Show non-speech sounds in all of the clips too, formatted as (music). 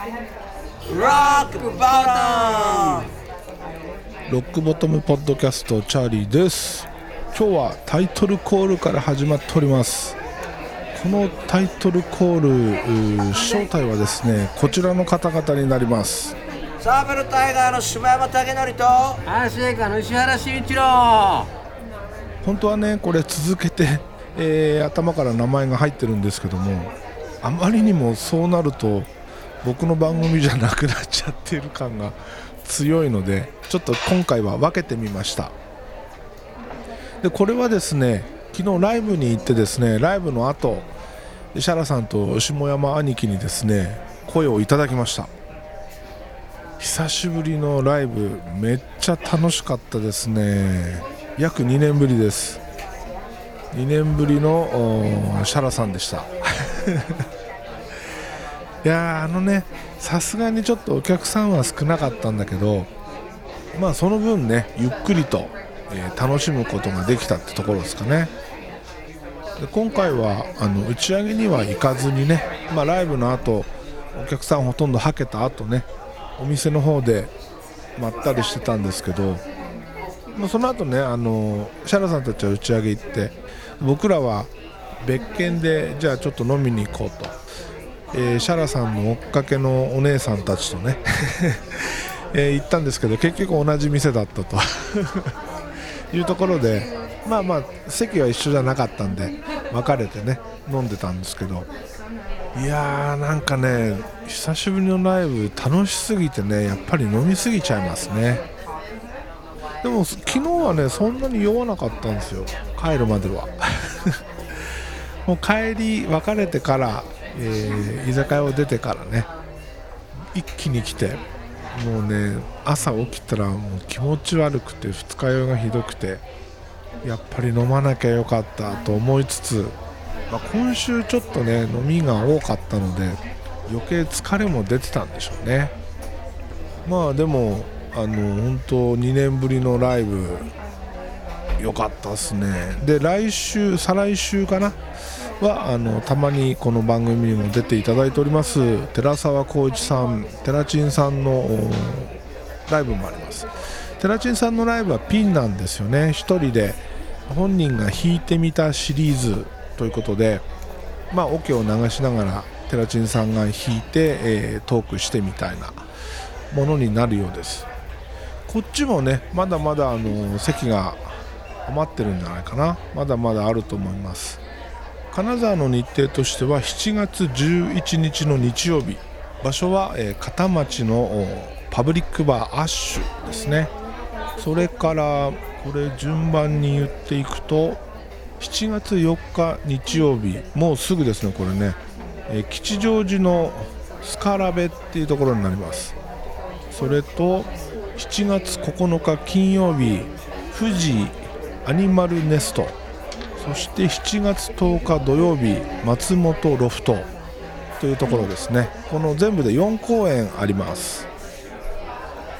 ロックボタロックボトムポッドキャストチャーリーです。今日はタイトルコールから始まっております。このタイトルコール正体はですねこちらの方々になります。サーベルタイガーの島山武則と。安心家の石原慎一郎。本当はねこれ続けて、えー頭から名前が入ってるんですけどもあまりにもそうなると僕の番組じゃなくなっちゃってる感が強いのでちょっと今回は分けてみました。でこれはですね昨日ライブに行ってですねライブの後石原さんと下山兄貴にですね声をいただきました。久しぶりのライブめっちゃ楽しかったですね。約2年ぶりです。2年ぶりのシャラさんでした。いやあのねさすがにちょっとお客さんは少なかったんだけどまあその分ねゆっくりと、えー楽しむことができたってところですかね。で今回はあの打ち上げには行かずにね、まあ、ライブの後お客さんほとんどはけた後ねお店の方でまったりしてたんですけど、まあ、その後ねあのシャラさんたちは打ち上げ行って僕らは別件でじゃあちょっと飲みに行こうと、えーシャラさんの追っかけのお姉さんたちとね、(laughs) えー行ったんですけど結局同じ店だったと。(laughs) いうところでまあまあ席は一緒じゃなかったんで分かれてね飲んでたんですけど。いやーなんかね久しぶりのライブ楽しすぎてねやっぱり飲みすぎちゃいますね。でも昨日はねそんなに酔わなかったんですよ。帰るまでは。(laughs) もう帰り別れてから、えー居酒屋を出てからね一気に来てもうね朝起きたらもう気持ち悪くて二日酔いがひどくてやっぱり飲まなきゃよかったと思いつつ、まあ、今週ちょっとね飲みが多かったので余計疲れも出てたんでしょうね。まあでもあの本当2年ぶりのライブ良かったですね。で来週再来週かな？はあのたまにこの番組にも出ていただいております寺澤浩一さん寺珍さんのライブもあります。寺珍さんのライブはピンなんですよね。一人で本人が弾いてみたシリーズということでまあオケを流しながら寺珍さんが弾いて、えートークしてみたいなものになるようです。こっちもねまだまだあの席が余ってるんじゃないかな。まだまだあると思います。金沢の日程としては7月11日の日曜日。場所は、片町のパブリックバーアッシュですね。それからこれ順番に言っていくと7月4日日曜日。もうすぐですねこれね、吉祥寺のスカラベっていうところになります。それと7月9日金曜日富士アニマルネスト。そして7月10日土曜日松本ロフトというところですね。この全部で4公演あります。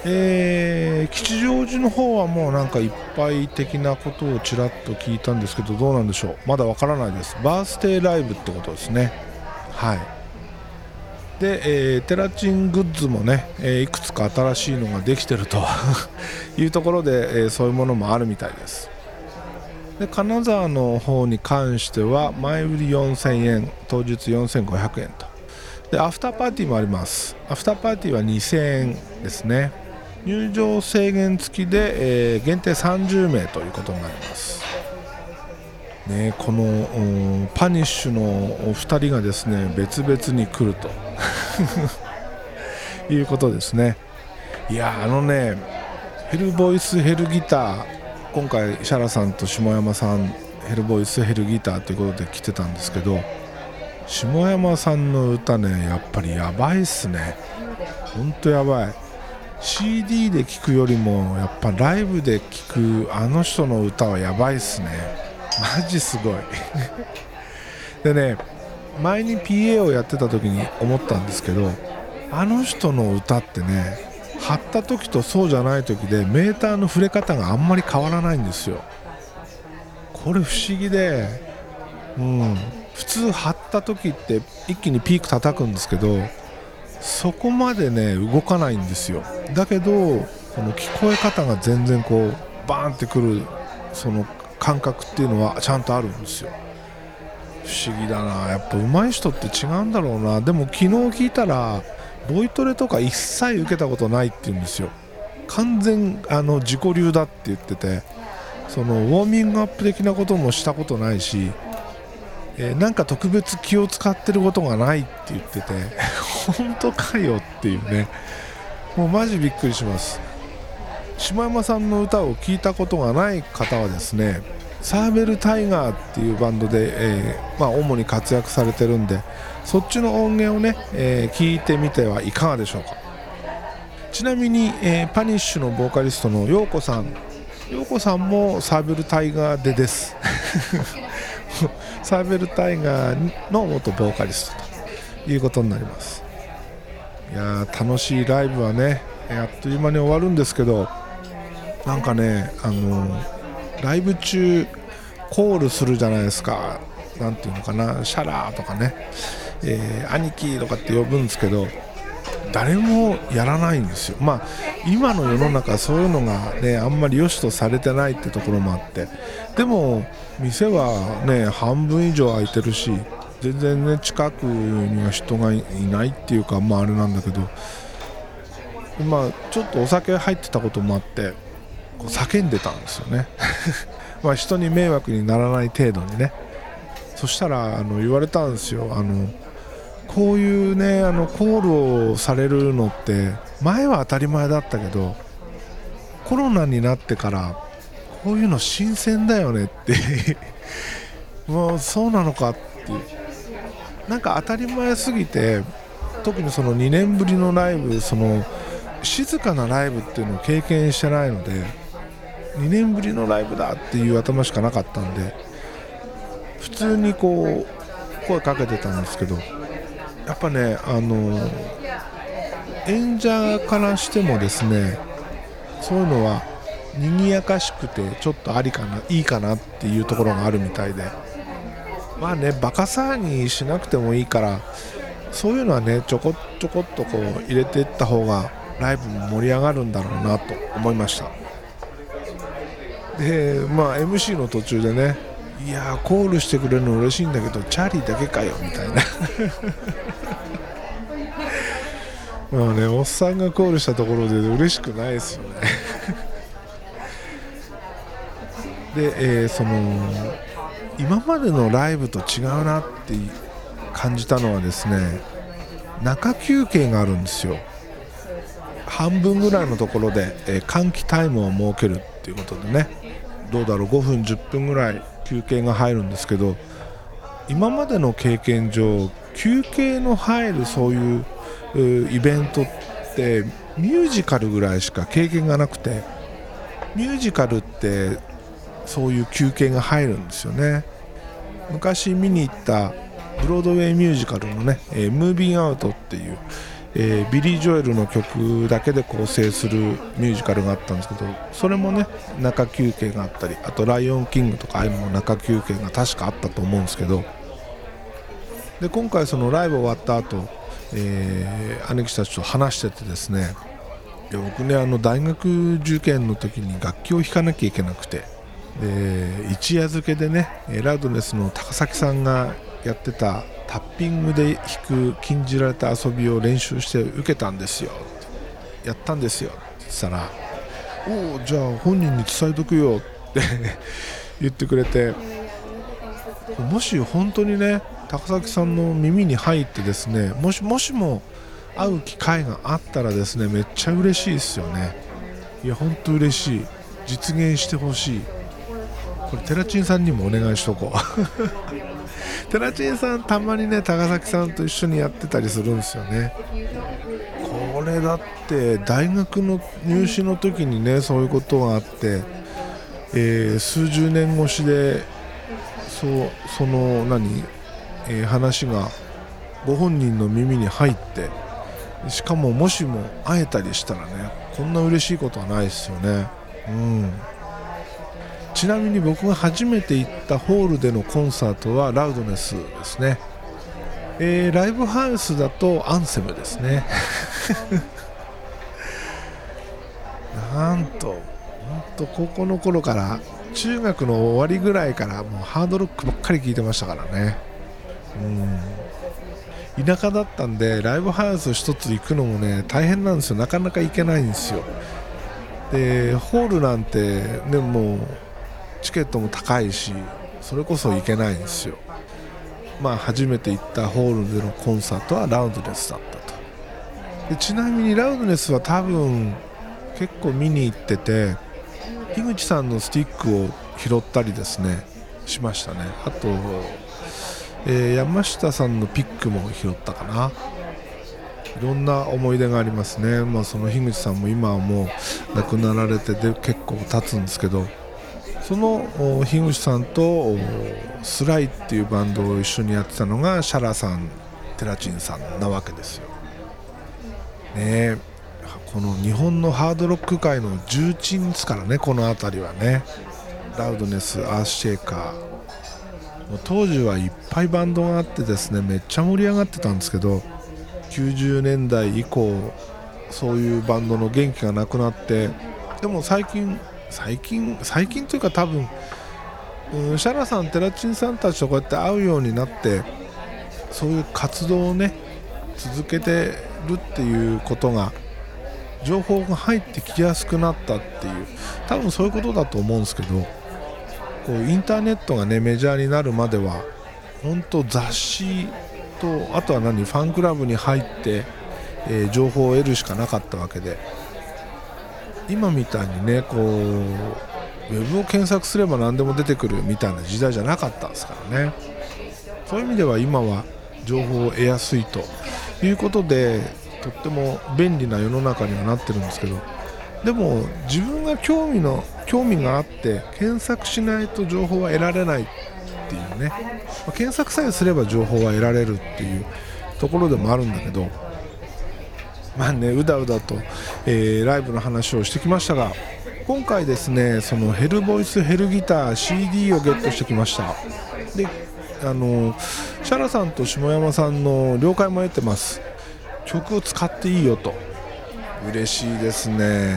えー吉祥寺の方はもうなんかいっぱい的なことをちらっと聞いたんですけどどうなんでしょう。まだわからないです。バースデーライブってことですね。はい。で、えーテラチングッズもね、えーいくつか新しいのができてると (laughs) いうところで、えそういうものもあるみたいです。で金沢の方に関しては前売り4000円当日4500円と。でアフターパーティーもあります。アフターパーティーは2000円ですね。入場制限付きで、えー限定30名ということになります。ね、このパニッシュのお二人がですね別々に来ると。(laughs) いうことですね。いやあのねヘルボイスヘルギター今回シャラさんと下山さんヘルボイスヘルギターということで来てたんですけど下山さんの歌ねやっぱりやばいっすね。ほんとやばい。CD で聴くよりもやっぱライブで聴くあの人の歌はやばいっすね。マジすごい。(laughs) でね前に PA をやってた時に思ったんですけどあの人の歌ってね貼った時とそうじゃない時でメーターの触れ方があんまり変わらないんですよ。これ不思議でうん。普通貼った時って一気にピーク叩くんですけどそこまでね動かないんですよ。だけどこの聞こえ方が全然こうバーンってくるその感覚っていうのはちゃんとあるんですよ。不思議だな。やっぱ上手い人って違うんだろうな。でも昨日聞いたらボイトレとか一切受けたことないって言うんですよ。完全あの自己流だって言っててそのウォーミングアップ的なこともしたことないし、えー、なんか特別気を使ってることがないって言ってて (laughs) 本当かよっていうね。もうマジびっくりします。島山さんの歌を聴いたことがない方はですねサーベルタイガーっていうバンドで、えー、まあ、主に活躍されてるんでそっちの音源をね、えー、聞いてみてはいかがでしょうか。ちなみに、えー、パニッシュのボーカリストの陽子さん。陽子さんもサーベルタイガーでです。(laughs) サーベルタイガーの元ボーカリストということになります。いや楽しいライブはねあっという間に終わるんですけどなんかねあのライブ中コールするじゃないですか。何ていうのかな。シャラーとかね、えー、兄貴とかって呼ぶんですけど誰もやらないんですよ、まあ、今の世の中そういうのが、ね、あんまり良しとされてないってところもあって。でも店は、ね、半分以上空いてるし全然、ね、近くには人がいないっていうか、まあ、あれなんだけど、まあ、ちょっとお酒入ってたこともあってこう叫んでたんですよね。(laughs) まあ人に迷惑にならない程度にね。そしたらあの言われたんですよ。あのこういうねあのコールをされるのって前は当たり前だったけどコロナになってからこういうの新鮮だよねって。(laughs) もうそうなのかって。いうなんか当たり前すぎて特にその2年ぶりのライブその静かなライブっていうのを経験してないので2年ぶりのライブだっていう頭しかなかったんで普通にこう声かけてたんですけどやっぱねあの演者からしてもですねそういうのは賑やかしくてちょっとありかないいかなっていうところがあるみたいでまあねバカ騒ぎしなくてもいいからそういうのはねちょこちょこっとこう入れていった方がライブも盛り上がるんだろうなと思いました。でまあ MC の途中でねいやコールしてくれるの嬉しいんだけどチャーリーだけかよみたいな。(laughs) まあねおっさんがコールしたところで嬉しくないですよね。(laughs) で、えー、その今までのライブと違うなって感じたのはですね中休憩があるんですよ。半分ぐらいのところで、えー、換気タイムを設けるっていうことでね。どうだろう5分10分ぐらい休憩が入るんですけど今までの経験上休憩の入るそういうイベントってミュージカルぐらいしか経験がなくてミュージカルってそういう休憩が入るんですよね。昔見に行ったブロードウェイミュージカルのね「、ムービンアウト」っていうえー、ビリー・ジョエルの曲だけで構成するミュージカルがあったんですけどそれもね中休憩があったりあと「ライオンキング」とかああいうのも中休憩が確かあったと思うんですけどで今回そのライブ終わった後、えー、姉貴たちと話しててですねいや僕ねあの大学受験の時に楽器を弾かなきゃいけなくてで一夜漬けでねラウドネスの高崎さんがやってたタッピングで弾く禁じられた遊びを練習して受けたんですよ。やったんですよ。って言ったらおおじゃあ本人に伝えとくよって (laughs) 言ってくれてもし本当にね高崎さんの耳に入ってですねもしもしも会う機会があったらですねめっちゃ嬉しいですよね。いや本当嬉しい。実現してほしい。これテラチンさんにもお願いしとこう。(laughs) テラチンさんたまにね高崎さんと一緒にやってたりするんですよね。これだって大学の入試の時にねそういうことがあって、えー、数十年越しでそうその何、えー、話がご本人の耳に入ってしかももしも会えたりしたらねこんな嬉しいことはないですよね。うん。ちなみに僕が初めて行ったホールでのコンサートはラウドネスですね。えーライブハウスだとアンセムですね。(laughs) なんと本当高校の頃から中学の終わりぐらいからもうハードロックばっかり聴いてましたからね。うん。田舎だったんでライブハウス一つ行くのもね大変なんですよ。なかなか行けないんですよ。でホールなんてねもうチケットも高いしそれこそ行けないんですよ。まあ初めて行ったホールでのコンサートはラウンドネスだったと。でちなみにラウドネスは多分結構見に行ってて樋口さんのスティックを拾ったりですねしましたね。あと、えー山下さんのピックも拾ったかな。いろんな思い出がありますね、まあ、その樋口さんも今はもう亡くなられてで結構経つんですけどその樋口さんとスライっていうバンドを一緒にやってたのがシャラさんテラチンさんなわけですよ。ねこの日本のハードロック界の重鎮ですからねこの辺りはね。ラウドネスアースシェイカー。当時はいっぱいバンドがあってですねめっちゃ盛り上がってたんですけど90年代以降そういうバンドの元気がなくなってでも最近最近最近というか多分うんシャラさんテラチンさんたちとこうやって会うようになってそういう活動をね続けてるっていうことが情報が入ってきやすくなったっていう多分そういうことだと思うんですけどこうインターネットがねメジャーになるまでは本当雑誌とあとは何ファンクラブに入って、えー情報を得るしかなかったわけで今みたいにねこうウェブを検索すれば何でも出てくるみたいな時代じゃなかったんですからね。そういう意味では今は情報を得やすいということでとっても便利な世の中にはなってるんですけどでも自分が興味の興味があって検索しないと情報は得られないっていうね、まあ検索さえすれば情報は得られるっていうところでもあるんだけどまあねうだうだと、えーライブの話をしてきましたが今回ですねそのヘルボイスヘルギター CD をゲットしてきました。であのシャラさんと下山さんの了解も得てます。曲を使っていいよと。嬉しいですね。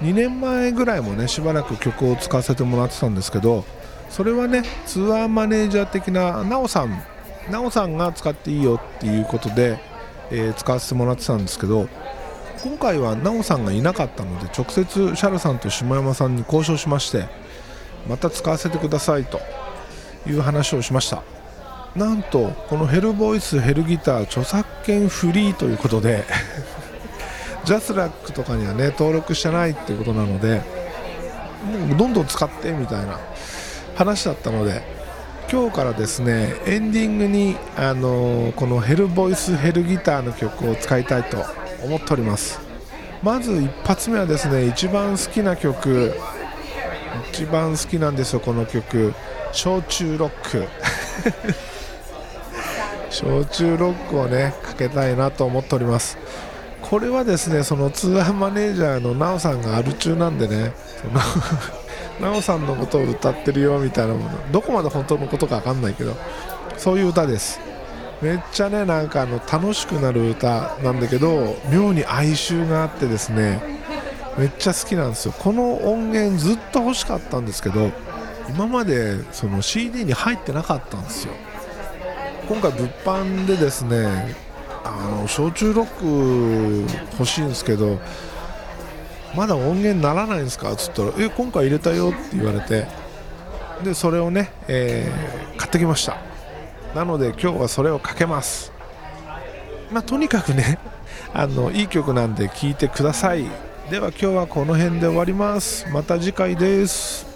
2年前ぐらいもねしばらく曲を使わせてもらってたんですけどそれはねツアーマネージャー的ななおさんなおさんが使っていいよっていうことで、えー使わせてもらってたんですけど今回はなおさんがいなかったので直接シャルさんと下山さんに交渉しましてまた使わせてくださいという話をしました。なんとこのヘルボイスヘルギター著作権フリーということで (laughs) ジャスラックとかにはね登録してないっていうことなのでもうどんどん使ってみたいな話だったので今日からですねエンディングに、あのーこのヘルボイスヘルギターの曲を使いたいと思っております。まず一発目はですね一番好きな曲一番好きなんですよこの曲。焼酎ロック。(laughs) 焼酎ロックをねかけたいなと思っております。これはですねその通販マネージャーのなおさんがアル中なんでねそのなおさんのことを歌ってるよみたいなものどこまで本当のことか分かんないけどそういう歌です。めっちゃねなんかあの楽しくなる歌なんだけど妙に哀愁があってですねめっちゃ好きなんですよ。この音源ずっと欲しかったんですけど今までその CD に入ってなかったんですよ。今回物販でですねあの焼酎ロック欲しいんですけどまだ音源ならないんですか？っつったら「え今回入れたよ」って言われてでそれをね、えー買ってきました。なので今日はそれをかけます。まあとにかくね (laughs) あのいい曲なんで聴いてください。では今日はこの辺で終わります。また次回です。